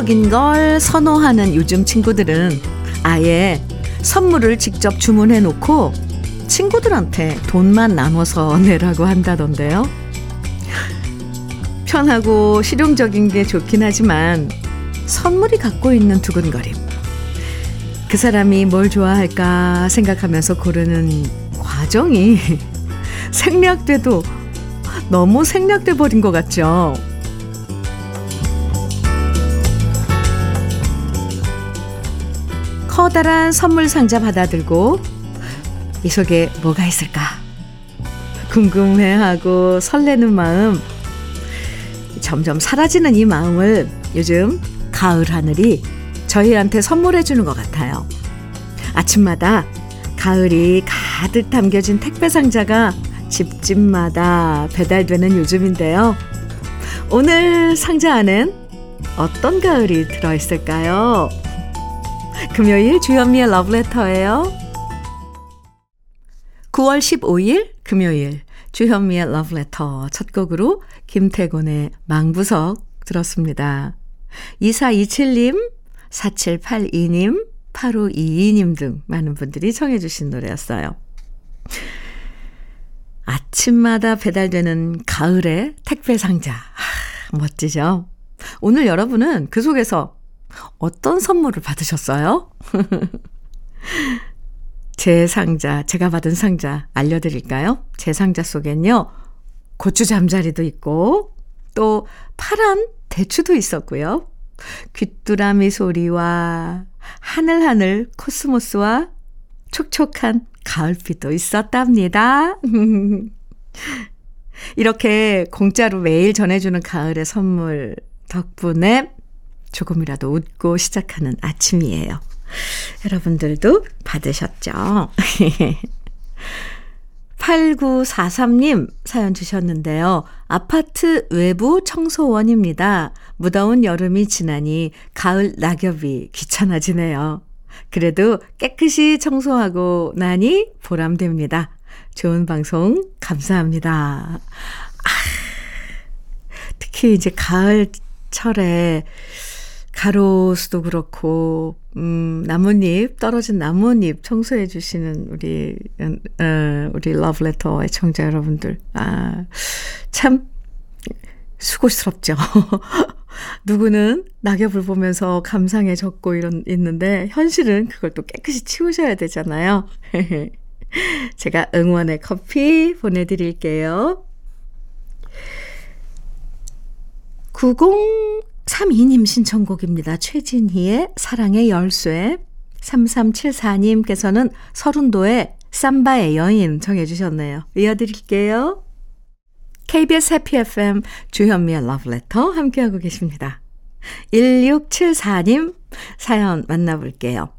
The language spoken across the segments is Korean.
실용적인 걸 선호하는 요즘 친구들은 아예 선물을 직접 주문해 놓고 친구들한테 돈만 나눠서 내라고 한다던데요. 편하고 실용적인 게 좋긴 하지만 선물이 갖고 있는 두근거림. 그 사람이 뭘 좋아할까 생각하면서 고르는 과정이 생략돼도 너무 생략돼 버린 것 같죠. 커다란 선물 상자 받아들고 이 속에 뭐가 있을까? 궁금해하고 설레는 마음 점점 사라지는 이 마음을 요즘 가을 하늘이 저희한테 선물해 주는 것 같아요. 아침마다 가을이 가득 담겨진 택배 상자가 집집마다 배달되는 요즘인데요. 오늘 상자 안엔 어떤 가을이 들어있을까요? 금요일 주현미의 러브레터예요. 9월 15일 금요일 주현미의 러브레터 첫 곡으로 김태곤의 망부석 들었습니다. 2427님, 4782님, 8522님 등 많은 분들이 청해 주신 노래였어요. 아침마다 배달되는 가을의 택배 상자. 하, 멋지죠? 오늘 여러분은 그 속에서 어떤 선물을 받으셨어요? 제 상자, 제가 받은 상자 알려드릴까요? 제 상자 속엔요, 고추 잠자리도 있고, 또 파란 대추도 있었고요. 귀뚜라미 소리와 하늘하늘 코스모스와 촉촉한 가을비도 있었답니다. 이렇게 공짜로 매일 전해주는 가을의 선물 덕분에 조금이라도 웃고 시작하는 아침이에요. 여러분들도 받으셨죠? 8943님 사연 주셨는데요. 아파트 외부 청소원입니다. 무더운 여름이 지나니 가을 낙엽이 귀찮아지네요. 그래도 깨끗이 청소하고 나니 보람됩니다. 좋은 방송 감사합니다. 아, 특히 이제 가을철에 가로수도 그렇고, 음, 나뭇잎, 떨어진 나뭇잎 청소해 주시는 우리, 어, 우리 러브레터 애청자 여러분들. 아, 참, 수고스럽죠. 누구는 낙엽을 보면서 감상에 적고 이런, 있는데, 현실은 그걸 또 깨끗이 치우셔야 되잖아요. 제가 응원의 커피 보내드릴게요. 90 32님 신청곡입니다. 최진희의 사랑의 열쇠. 3374님께서는 서른도의 삼바의 여인 정해주셨네요. 이어드릴게요. KBS 해피 FM 주현미의 러브레터 함께하고 계십니다. 1674님 사연 만나볼게요.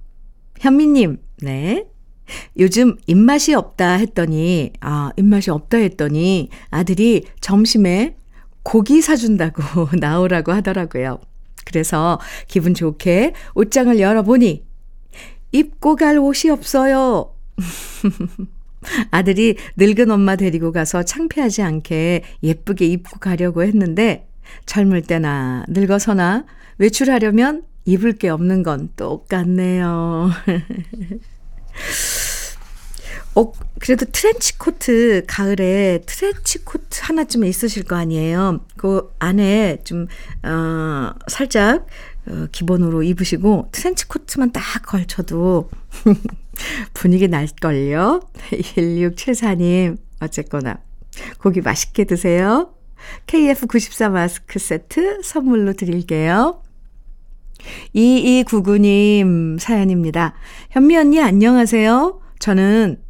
현미님, 네. 요즘 입맛이 없다 했더니, 아, 입맛이 없다 했더니 아들이 점심에 고기 사준다고 나오라고 하더라고요. 그래서 기분 좋게 옷장을 열어보니 입고 갈 옷이 없어요. 아들이 늙은 엄마 데리고 가서 창피하지 않게 예쁘게 입고 가려고 했는데 젊을 때나 늙어서나 외출하려면 입을 게 없는 건 똑같네요. 어, 그래도 트렌치 코트, 가을에 트렌치 코트 하나쯤 있으실 거 아니에요. 그 안에 좀, 어, 살짝, 어, 기본으로 입으시고, 트렌치 코트만 딱 걸쳐도 분위기 날걸요? 1674님, 어쨌거나, 고기 맛있게 드세요. KF94 마스크 세트 선물로 드릴게요. 2299님 사연입니다. 현미 언니 안녕하세요. 저는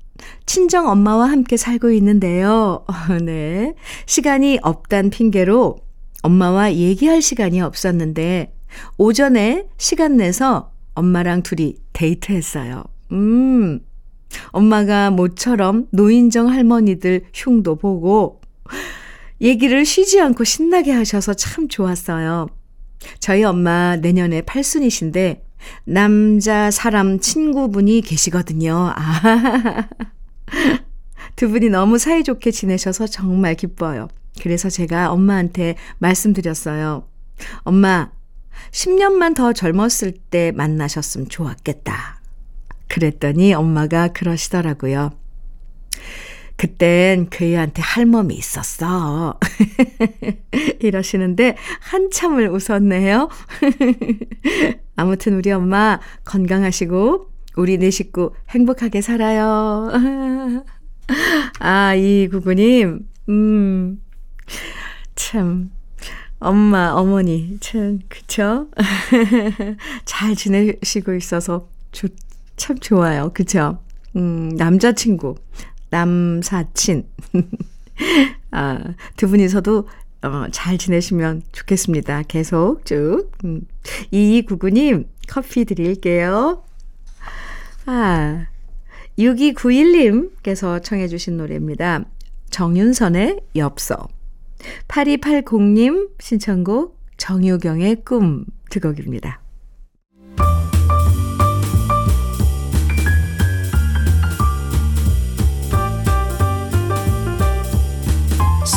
친정 엄마와 함께 살고 있는데요. 네. 시간이 없단 핑계로 엄마와 얘기할 시간이 없었는데 오전에 시간 내서 엄마랑 둘이 데이트했어요. 음. 엄마가 모처럼 노인정 할머니들 흉도 보고 얘기를 쉬지 않고 신나게 하셔서 참 좋았어요. 저희 엄마 내년에 팔순이신데 남자 사람 친구분이 계시거든요. 아. 두 분이 너무 사이좋게 지내셔서 정말 기뻐요. 그래서 제가 엄마한테 말씀드렸어요. 엄마, 10년만 더 젊었을 때 만나셨으면 좋았겠다. 그랬더니 엄마가 그러시더라고요. 그땐 그 애한테 할멈이 있었어. 이러시는데 한참을 웃었네요. 아무튼 우리 엄마 건강하시고 우리 네 식구 행복하게 살아요. 아, 이 구구님, 음, 참, 엄마, 어머니, 참, 그쵸? 잘 지내시고 있어서 좋, 참 좋아요. 그쵸? 음, 남자친구, 남사친. 아, 두 분이서도 어, 잘 지내시면 좋겠습니다. 계속 쭉. 음, 2299님, 커피 드릴게요. 아, 6291님께서 청해주신 노래입니다. 정윤선의 엽서. 8280님 신청곡 정유경의 꿈 두 곡입니다.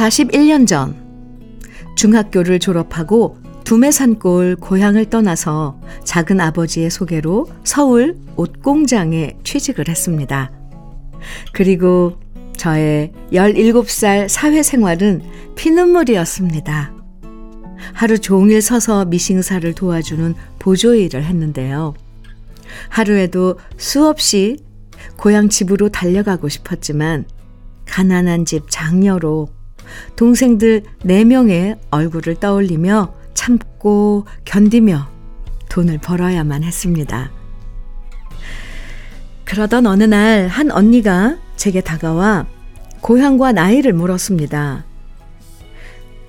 41년 전 중학교를 졸업하고 두메산골 고향을 떠나서 작은 아버지의 소개로 서울 옷공장에 취직을 했습니다. 그리고 저의 17살 사회생활은 피눈물이었습니다. 하루 종일 서서 미싱사를 도와주는 보조일을 했는데요. 하루에도 수없이 고향 집으로 달려가고 싶었지만 가난한 집 장녀로 동생들 4명의 얼굴을 떠올리며 참고 견디며 돈을 벌어야만 했습니다. 그러던 어느 날 한 언니가 제게 다가와 고향과 나이를 물었습니다.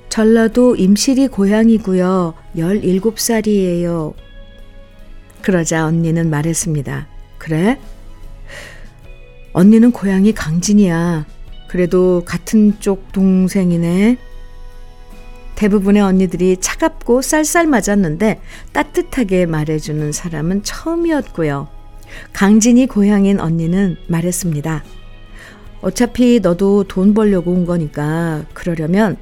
전라도 임실이 고향이고요. 17살이에요. 그러자 언니는 말했습니다. 그래? 언니는 고향이 강진이야. 그래도 같은 쪽 동생이네. 대부분의 언니들이 차갑고 쌀쌀 맞았는데 따뜻하게 말해주는 사람은 처음이었고요. 강진이 고향인 언니는 말했습니다. 어차피 너도 돈 벌려고 온 거니까 그러려면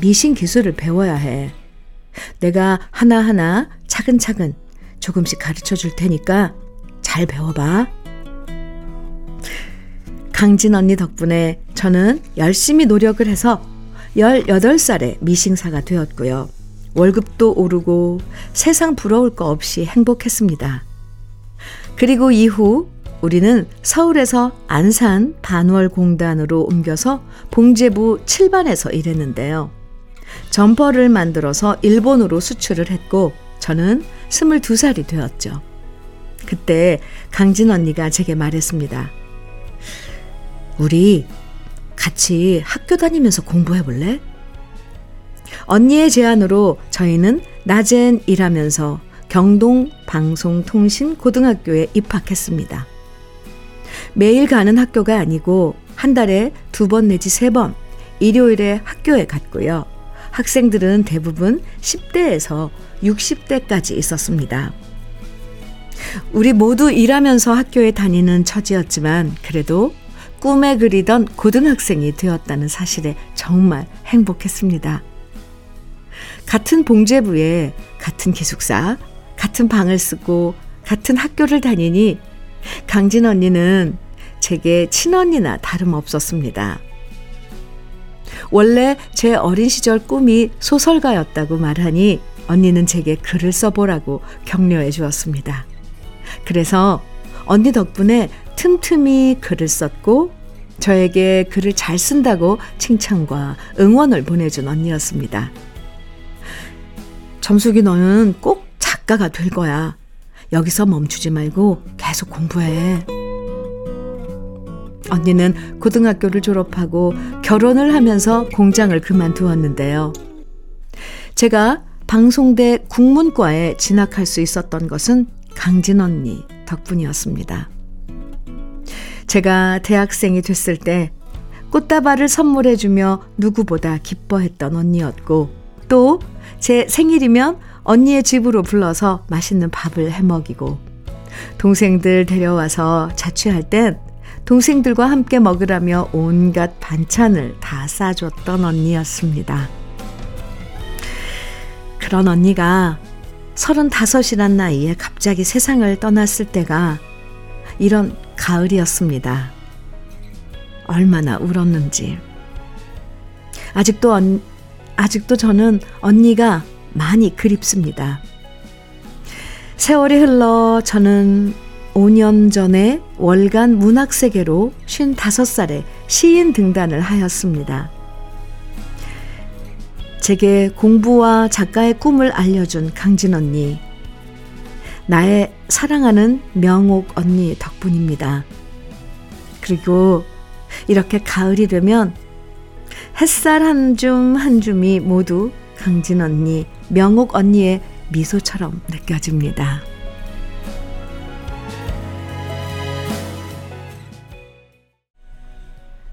미신 기술을 배워야 해. 내가 하나하나 차근차근 조금씩 가르쳐 줄 테니까 잘 배워봐. 강진 언니 덕분에 저는 열심히 노력을 해서 18살에 미싱사가 되었고요. 월급도 오르고 세상 부러울 거 없이 행복했습니다. 그리고 이후 우리는 서울에서 안산 반월공단으로 옮겨서 봉제부 7반에서 일했는데요. 점퍼를 만들어서 일본으로 수출을 했고 저는 22살이 되었죠. 그때 강진 언니가 제게 말했습니다. 우리 같이 학교 다니면서 공부해 볼래? 언니의 제안으로 저희는 낮엔 일하면서 경동 방송통신 고등학교에 입학했습니다. 매일 가는 학교가 아니고 한 달에 두 번 내지 세 번 일요일에 학교에 갔고요. 학생들은 대부분 10대에서 60대까지 있었습니다. 우리 모두 일하면서 학교에 다니는 처지였지만 그래도 꿈에 그리던 고등학생이 되었다는 사실에 정말 행복했습니다. 같은 봉제부에 같은 기숙사, 같은 방을 쓰고 같은 학교를 다니니 강진 언니는 제게 친언니나 다름없었습니다. 원래 제 어린 시절 꿈이 소설가였다고 말하니 언니는 제게 글을 써보라고 격려해 주었습니다. 그래서 언니 덕분에 틈틈이 글을 썼고 저에게 글을 잘 쓴다고 칭찬과 응원을 보내준 언니였습니다. 점숙이 너는 꼭 작가가 될 거야. 여기서 멈추지 말고 계속 공부해. 언니는 고등학교를 졸업하고 결혼을 하면서 공장을 그만두었는데요. 제가 방송대 국문과에 진학할 수 있었던 것은 강진 언니 덕분이었습니다. 제가 대학생이 됐을 때 꽃다발을 선물해주며 누구보다 기뻐했던 언니였고 또 제 생일이면 언니의 집으로 불러서 맛있는 밥을 해먹이고 동생들 데려와서 자취할 땐 동생들과 함께 먹으라며 온갖 반찬을 다 싸줬던 언니였습니다. 그런 언니가 서른다섯이란 나이에 갑자기 세상을 떠났을 때가 이런 가을이었습니다. 얼마나 울었는지. 아직도 언, 아직도 저는 언니가 많이 그립습니다. 세월이 흘러 저는 5년 전에 월간 문학세계로 55살에 시인 등단을 하였습니다. 제게 공부와 작가의 꿈을 알려준 강진 언니. 나의 사랑하는 명옥 언니 덕분입니다. 그리고 이렇게 가을이 되면 햇살 한 줌 한 줌이 모두 강진 언니, 명옥 언니의 미소처럼 느껴집니다.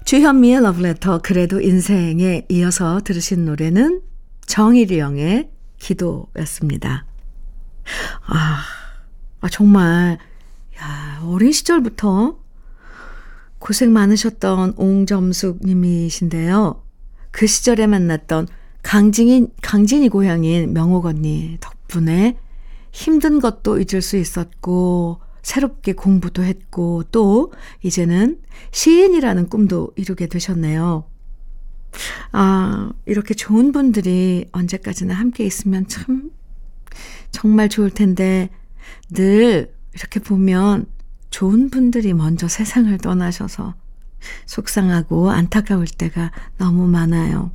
주현미의 러브레터 그래도 인생에 이어서 들으신 노래는 정일영의 기도였습니다. 아, 아 정말 야, 어린 시절부터 고생 많으셨던 옹점숙 님이신데요. 그 시절에 만났던 강진이, 강진이 고향인 명옥 언니 덕분에 힘든 것도 잊을 수 있었고, 새롭게 공부도 했고, 또, 이제는 시인이라는 꿈도 이루게 되셨네요. 아, 이렇게 좋은 분들이 언제까지나 함께 있으면 참, 정말 좋을 텐데, 늘 이렇게 보면 좋은 분들이 먼저 세상을 떠나셔서 속상하고 안타까울 때가 너무 많아요.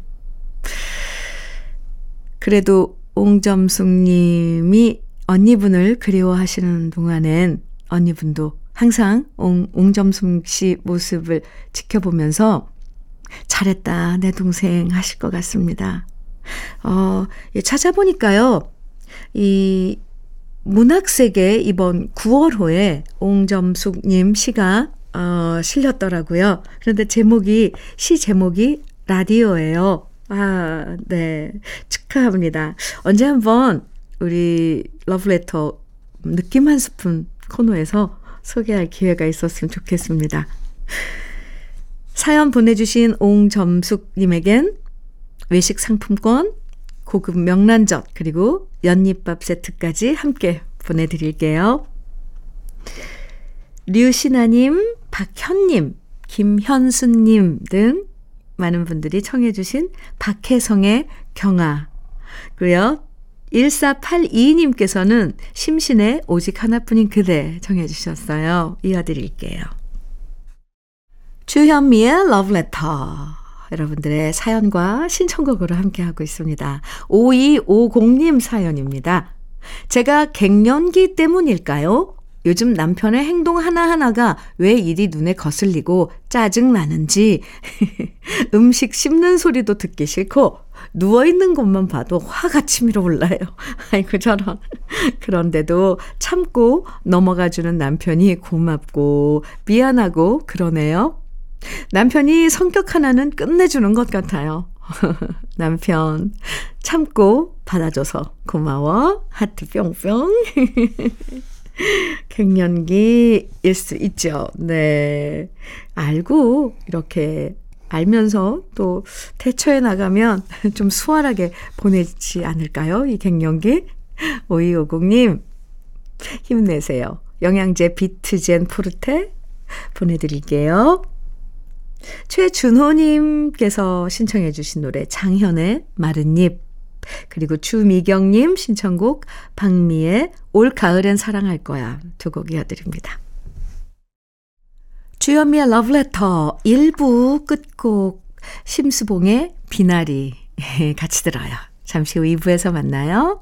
그래도 옹점숙 님이 언니분을 그리워하시는 동안엔 언니분도 항상 옹, 옹점숙 씨 모습을 지켜보면서 잘했다, 내 동생 하실 것 같습니다. 어, 예, 찾아보니까요, 이 문학세계 이번 9월호에 옹점숙님 시가 어, 실렸더라고요. 그런데 제목이, 시 제목이 라디오예요. 아, 네. 축하합니다. 언제 한번 우리 러브레터 느낌 한 스푼 코너에서 소개할 기회가 있었으면 좋겠습니다. 사연 보내주신 옹점숙님에겐 외식 상품권, 고급 명란젓, 그리고 연잎밥 세트까지 함께 보내드릴게요. 류신아님, 박현님, 김현수님 등 많은 분들이 청해 주신 박혜성의 경아, 그리고요. 1482님께서는 심신의 오직 하나뿐인 그대 청해주셨어요. 이어드릴게요. 주현미의 러브레터. 여러분들의 사연과 신청곡으로 함께하고 있습니다. 5250님 사연입니다. 제가 갱년기 때문일까요? 요즘 남편의 행동 하나하나가 왜 일이 눈에 거슬리고 짜증나는지 음식 씹는 소리도 듣기 싫고 누워있는 것만 봐도 화가 치밀어 올라요. 아이고 저런. 그런데도 참고 넘어가주는 남편이 고맙고 미안하고 그러네요. 남편이 성격 하나는 끝내주는 것 같아요. 남편 참고 받아줘서 고마워. 하트 뿅뿅. 갱년기일 수 있죠. 네. 알고 이렇게 알면서 또 대처해 나가면 좀 수월하게 보내지 않을까요? 이 갱년기. 5250님, 힘내세요. 영양제 비트젠 포르테 보내드릴게요. 최준호님께서 신청해 주신 노래 장현의 마른 잎 그리고 주미경님 신청곡 박미의 올 가을엔 사랑할 거야 두 곡 이어드립니다. 주현미의 러브레터 1부 끝곡 심수봉의 비나리 같이 들어요. 잠시 후 2부에서 만나요.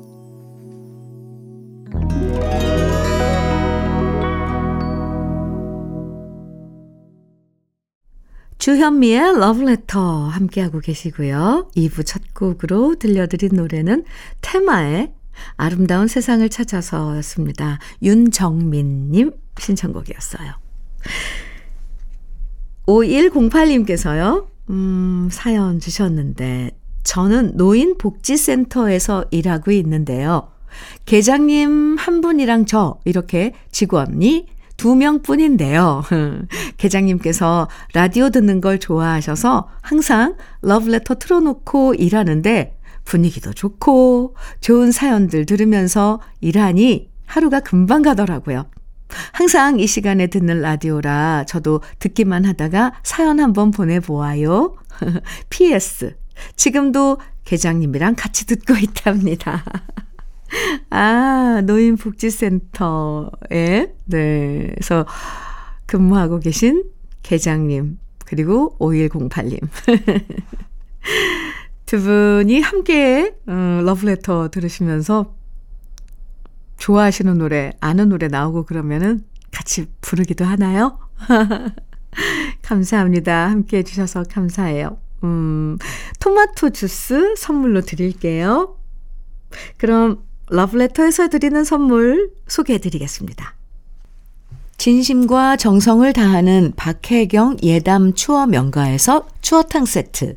주현미의 Letter 함께하고 계시고요. 2부 첫 곡으로 들려드린 노래는 테마의 아름다운 세상을 찾아서였습니다. 윤정민님 신청곡이었어요. 5108님께서요, 음, 사연 주셨는데, 저는 노인복지센터에서 일하고 있는데요. 계장님 한 분이랑 저, 이렇게 직원이 두 명뿐인데요. 계장님께서 라디오 듣는 걸 좋아하셔서 항상 러브레터 틀어놓고 일하는데 분위기도 좋고 좋은 사연들 들으면서 일하니 하루가 금방 가더라고요. 항상 이 시간에 듣는 라디오라 저도 듣기만 하다가 사연 한번 보내보아요. PS. 지금도 계장님이랑 같이 듣고 있답니다. 아, 노인복지센터에, 네, 서 근무하고 계신 계장님, 그리고 5108님. 두 분이 함께, 어, 러브레터 들으시면서 좋아하시는 노래, 아는 노래 나오고 그러면은 같이 부르기도 하나요? 감사합니다. 함께 해주셔서 감사해요. 음, 토마토 주스 선물로 드릴게요. 그럼 러브레터에서 드리는 선물 소개해 드리겠습니다. 진심과 정성을 다하는 박혜경 예담 추어 명가에서 추어탕 세트.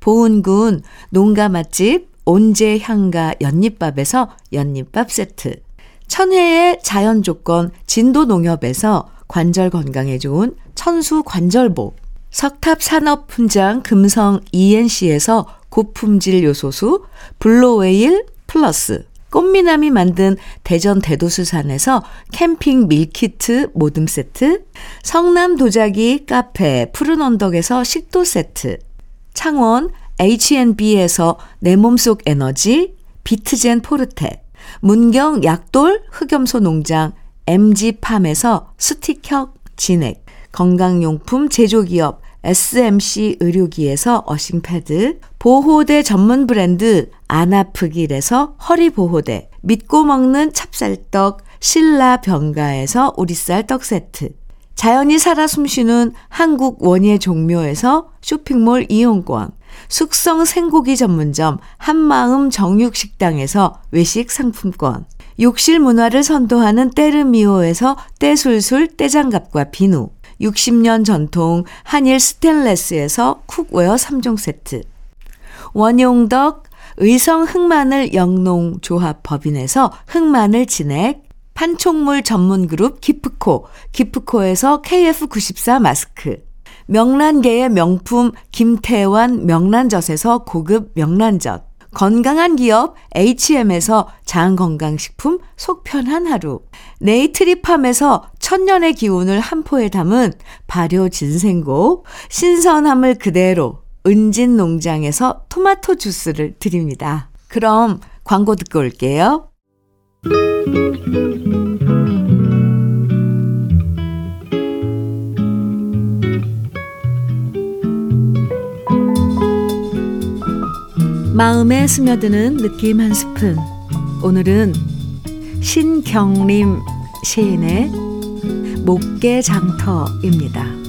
보은군 농가 맛집 온재향가 연잎밥에서 연잎밥 세트. 천혜의 자연 조건 진도 농협에서 관절 건강에 좋은 천수 관절보. 석탑 산업 훈장 금성 ENC에서 고품질 요소수 블로웨일 플러스. 꽃미남이 만든 대전 대도수산에서 캠핑 밀키트 모듬 세트, 성남 도자기 카페 푸른 언덕에서 식도 세트, 창원 H&B에서 내 몸속 에너지 비트젠 포르테, 문경 약돌 흑염소 농장 MG팜에서 스틱형 진액, 건강용품 제조기업 SMC 의료기에서 어싱패드, 보호대 전문 브랜드 안 아프길에서 허리보호대, 믿고 먹는 찹쌀떡 신라 병가에서 우리쌀 떡 세트, 자연이 살아 숨쉬는 한국 원예 종묘에서 쇼핑몰 이용권, 숙성 생고기 전문점 한마음 정육식당에서 외식 상품권, 욕실 문화를 선도하는 때르미오에서 때술술 때장갑과 비누, 60년 전통 한일 스텐레스에서 cookware 3종 세트. 원용덕 의성 흑마늘 영농 조합 법인에서 흑마늘 진액. 판촉물 전문 그룹 기프코. 기프코에서 KF94 마스크. 명란계의 명품 김태환 명란젓에서 고급 명란젓. 건강한 기업 HM에서 장건강식품 속편한 하루. 네이트리팜에서 천년의 기운을 한 포에 담은 발효 진생고. 신선함을 그대로 은진 농장에서 토마토 주스를 드립니다. 그럼 광고 듣고 올게요. 마음에 스며드는 느낌 한 스푼. 오늘은 신경림 시인의 목계장터입니다.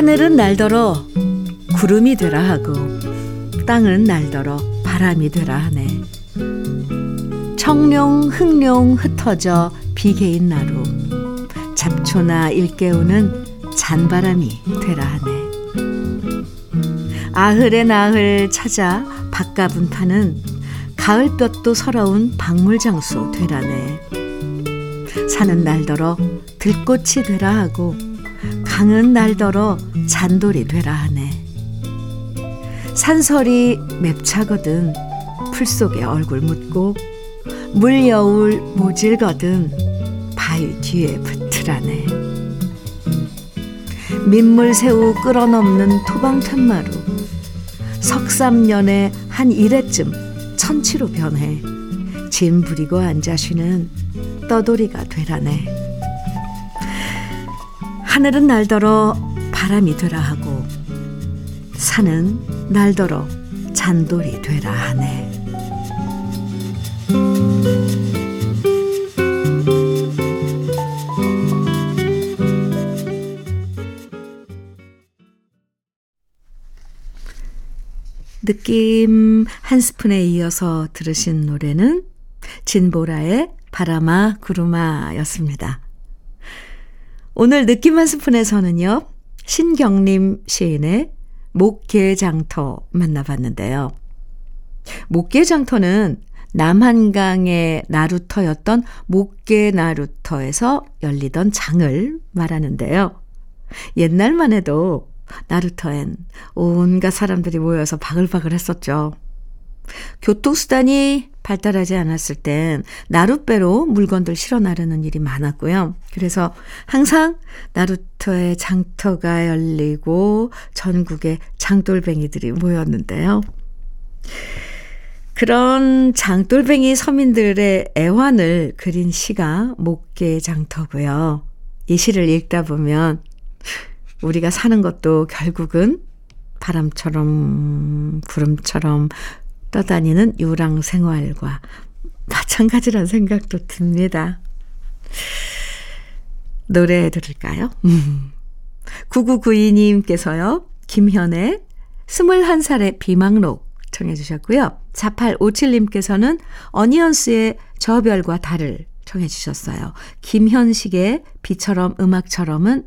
하늘은 날더러 구름이 되라 하고 땅은 날더러 바람이 되라 하네. 청룡 흑룡 흩어져 비개인 나루 잡초나 일깨우는 잔바람이 되라 하네. 아흘의 나흘 찾아 바가분 타는 가을볕도 서러운 박물장소 되라네. 사는 날더러 들꽃이 되라 하고 강은 날더러 잔돌이 되라 하네. 산설이 맵차거든 풀 속에 얼굴 묻고 물 여울 모질거든 바위 뒤에 붙으라네. 민물 새우 끌어넘는 토방탄마루 석삼년에 한 이래쯤 천치로 변해 짐 부리고 앉아 쉬는 떠돌이가 되라네. 하늘은 날더러 바람이 되라 하고 산은 날더러 잔돌이 되라 하네. 느낌 한 스푼에 이어서 들으신 노래는 진보라의 바람아 구름아 였습니다. 오늘 느낌 한 스푼에서는요, 신경림 시인의 목계장터 만나봤는데요. 목계장터는 남한강의 나루터였던 목계나루터에서 열리던 장을 말하는데요. 옛날만 해도 나루터엔 온갖 사람들이 모여서 바글바글 했었죠. 교통수단이 발달하지 않았을 땐 나룻배로 물건들 실어 나르는 일이 많았고요. 그래서 항상 나루터에 장터가 열리고 전국에 장돌뱅이들이 모였는데요. 그런 장돌뱅이 서민들의 애환을 그린 시가 목계장터고요. 이 시를 읽다 보면 우리가 사는 것도 결국은 바람처럼 구름처럼 떠다니는 유랑 생활과 마찬가지란 생각도 듭니다. 노래 들을까요? 9992님께서요, 김현의 21살의 비망록 청해 주셨고요. 4857님께서는 어니언스의 저 별과 달을 청해 주셨어요. 김현식의 비처럼 음악처럼은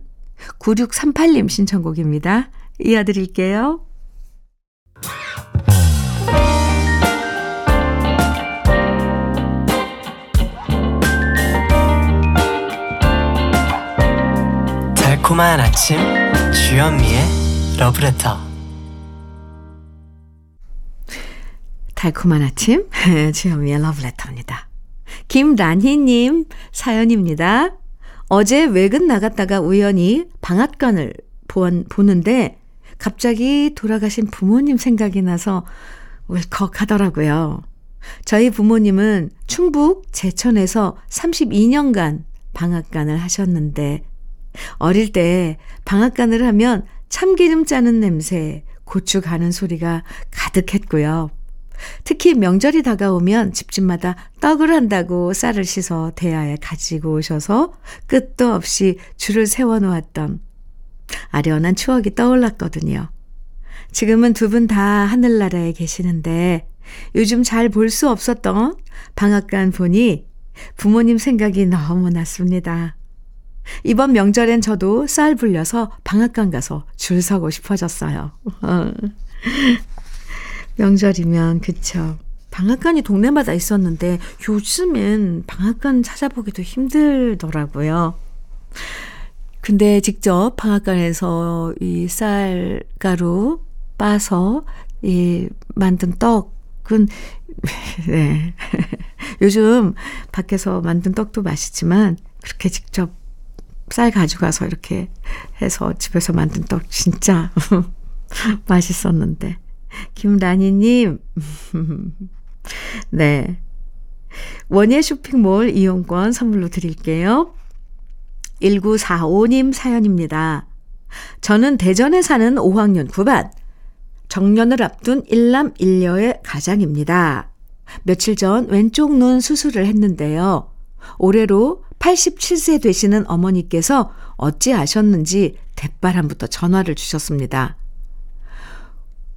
9638님 신청곡입니다. 이어드릴게요. 달콤한 아침 주현미의 러브레터 달콤한 아침 주현미의 러브레터입니다. 김란희님 사연입니다. 어제 외근 나갔다가 우연히 방앗간을 보는데 갑자기 돌아가신 부모님 생각이 나서 울컥하더라고요. 저희 부모님은 충북 제천에서 32년간 방앗간을 하셨는데 어릴 때 방앗간을 하면 참기름 짜는 냄새, 고추 가는 소리가 가득했고요. 특히 명절이 다가오면 집집마다 떡을 한다고 쌀을 씻어 대야에 가지고 오셔서 끝도 없이 줄을 세워 놓았던 아련한 추억이 떠올랐거든요. 지금은 두 분 다 하늘나라에 계시는데 요즘 잘 볼 수 없었던 방앗간 보니 부모님 생각이 너무 났습니다. 이번 명절엔 저도 쌀 불려서 방앗간 가서 줄 서고 싶어졌어요. 명절이면 그쵸. 방앗간이 동네마다 있었는데 요즘엔 방앗간 찾아보기도 힘들더라고요. 근데 직접 방앗간에서 이 쌀가루 빠서 이 만든 떡은 네. 요즘 밖에서 만든 떡도 맛있지만 그렇게 직접 쌀 가져가서 이렇게 해서 집에서 만든 떡 진짜 맛있었는데. 김라니님, 네. 원예 쇼핑몰 이용권 선물로 드릴게요. 1945님 사연입니다. 저는 대전에 사는 5학년 9반, 정년을 앞둔 일남 일녀의 가장입니다. 며칠 전 왼쪽 눈 수술을 했는데요. 올해로 87세 되시는 어머니께서 어찌 아셨는지 대바람부터 전화를 주셨습니다.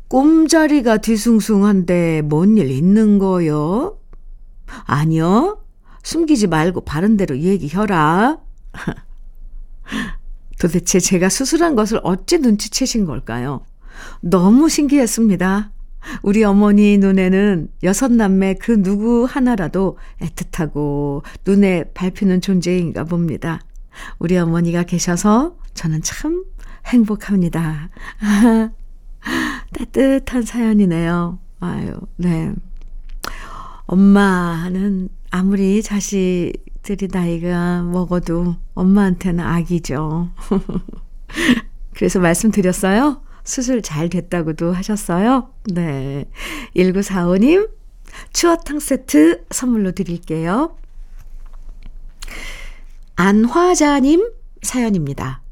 꿈자리가 뒤숭숭한데 뭔 일 있는 거요? 아니요. 숨기지 말고 바른 대로 얘기해라. 도대체 제가 수술한 것을 어찌 눈치채신 걸까요? 너무 신기했습니다. 우리 어머니 눈에는 여섯 남매 그 누구 하나라도 애틋하고 눈에 밟히는 존재인가 봅니다. 우리 어머니가 계셔서 저는 참 행복합니다. 따뜻한 사연이네요. 아유, 네. 엄마는 아무리 자식들이 나이가 먹어도 엄마한테는 아기죠. 그래서 말씀드렸어요. 수술 잘 됐다고도 하셨어요. 네. 1945님, 추어탕 세트 선물로 드릴게요. 안화자님 사연입니다.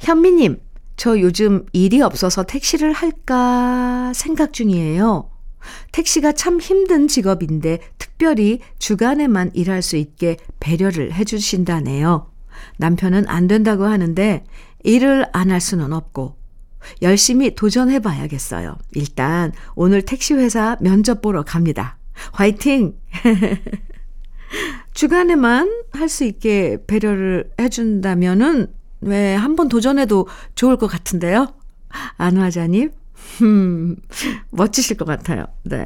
현미님, 저 요즘 일이 없어서 택시를 할까 생각 중이에요. 택시가 참 힘든 직업인데 특별히 주간에만 일할 수 있게 배려를 해주신다네요. 남편은 안 된다고 하는데 일을 안 할 수는 없고 열심히 도전해 봐야겠어요. 일단 오늘 택시 회사 면접 보러 갑니다. 화이팅! 주간에만 할 수 있게 배려를 해준다면은 왜 한 번 도전해도 좋을 것 같은데요? 안화자님, 음, 멋지실 것 같아요. 네.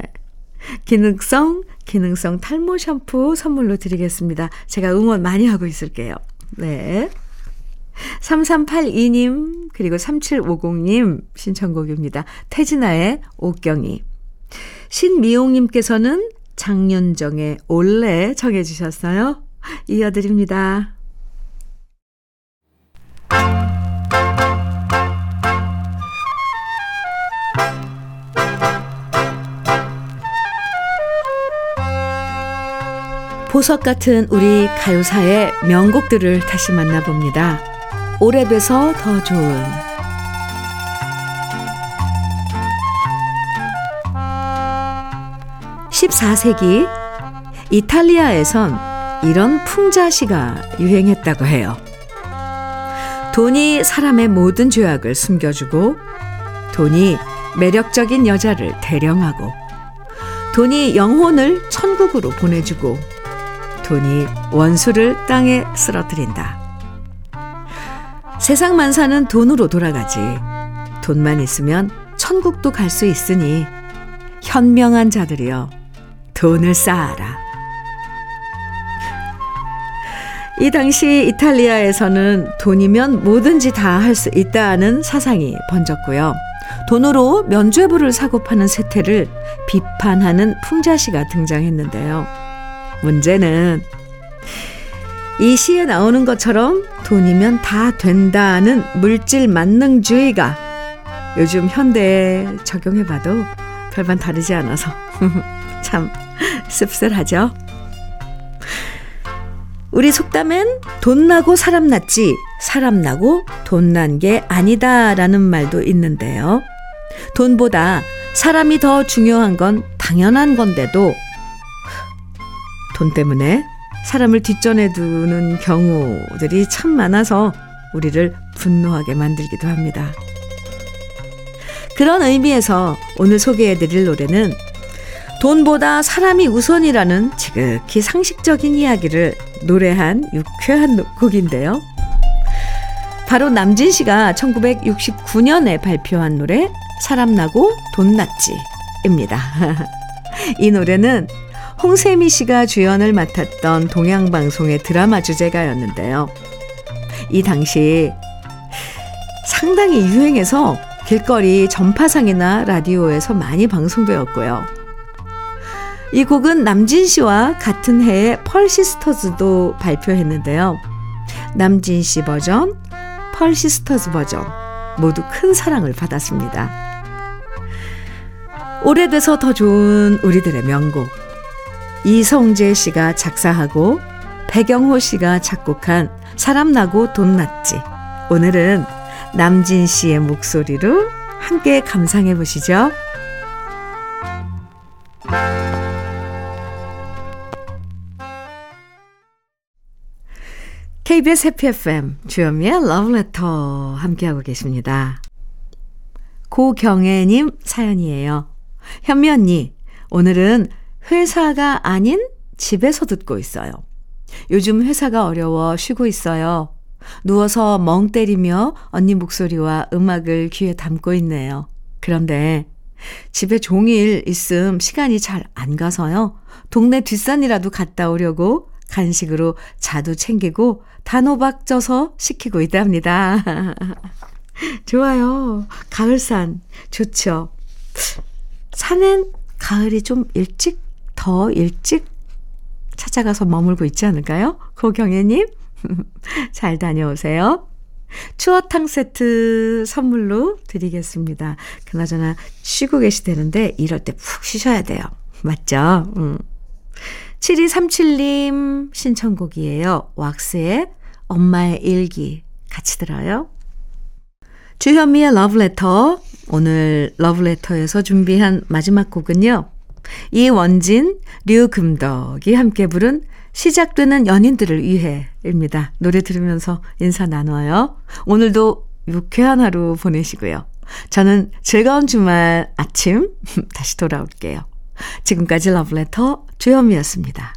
기능성, 기능성 탈모 샴푸 선물로 드리겠습니다. 제가 응원 많이 하고 있을게요. 네. 3382님, 그리고 3750님 신청곡입니다. 태진아의 옥경이. 신미용님께서는 장윤정의 올레 정해주셨어요. 이어드립니다. 보석 같은 우리 가요사의 명곡들을 다시 만나봅니다. 오래돼서 더 좋은 14세기 이탈리아에선 이런 풍자시가 유행했다고 해요. 돈이 사람의 모든 죄악을 숨겨주고 돈이 매력적인 여자를 대령하고 돈이 영혼을 천국으로 보내주고 돈이 원수를 땅에 쓰러뜨린다. 세상 만사는 돈으로 돌아가지. 돈만 있으면 천국도 갈 수 있으니 현명한 자들이여 돈을 쌓아라. 이 당시 이탈리아에서는 돈이면 뭐든지 다 할 수 있다는 사상이 번졌고요. 돈으로 면죄부를 사고 파는 세태를 비판하는 풍자시가 등장했는데요. 문제는 이 시에 나오는 것처럼 돈이면 다 된다는 물질 만능주의가 요즘 현대에 적용해봐도 별반 다르지 않아서 참 씁쓸하죠. 우리 속담엔 돈 나고 사람 났지 사람 나고 돈 난 게 아니다라는 말도 있는데요. 돈보다 사람이 더 중요한 건 당연한 건데도 돈 때문에 사람을 뒷전에 두는 경우들이 참 많아서 우리를 분노하게 만들기도 합니다. 그런 의미에서 오늘 소개해드릴 노래는 돈보다 사람이 우선이라는 지극히 상식적인 이야기를 노래한 유쾌한 곡인데요. 바로 남진 씨가 1969년에 발표한 노래 사람 나고 돈 났지입니다. 이 노래는 홍세미 씨가 주연을 맡았던 동양방송의 드라마 주제가였는데요. 이 당시 상당히 유행해서 길거리 전파상이나 라디오에서 많이 방송되었고요. 이 곡은 남진 씨와 같은 해에 펄시스터즈도 발표했는데요. 남진 씨 버전, 펄시스터즈 버전 모두 큰 사랑을 받았습니다. 오래돼서 더 좋은 우리들의 명곡. 이성재 씨가 작사하고 배경호 씨가 작곡한 사람 나고 돈 났지. 오늘은 남진 씨의 목소리로 함께 감상해 보시죠. KBS 해피 FM 주현미의 러브레터 함께하고 계십니다. 고경애님 사연이에요. 현미 언니, 오늘은 회사가 아닌 집에서 듣고 있어요. 요즘 회사가 어려워 쉬고 있어요. 누워서 멍 때리며 언니 목소리와 음악을 귀에 담고 있네요. 그런데 집에 종일 있음 시간이 잘 안 가서요. 동네 뒷산이라도 갔다 오려고 간식으로 자두 챙기고 단호박 쪄서 시키고 있답니다. 좋아요. 가을산 좋죠. 산엔 가을이 좀 일찍 더 일찍 찾아가서 머물고 있지 않을까요? 고경애님 잘 다녀오세요. 추어탕 세트 선물로 드리겠습니다. 그나저나 쉬고 계시다는데 이럴 때 푹 쉬셔야 돼요. 맞죠? 음. 7237님 신청곡이에요. 왁스의 엄마의 일기 같이 들어요. 주현미의 러브레터. 오늘 러브레터에서 준비한 마지막 곡은요. 이원진, 류금덕이 함께 부른 시작되는 연인들을 위해입니다. 노래 들으면서 인사 나눠요. 오늘도 유쾌한 하루 보내시고요. 저는 즐거운 주말 아침 다시 돌아올게요. 지금까지 러브레터 주현미였습니다.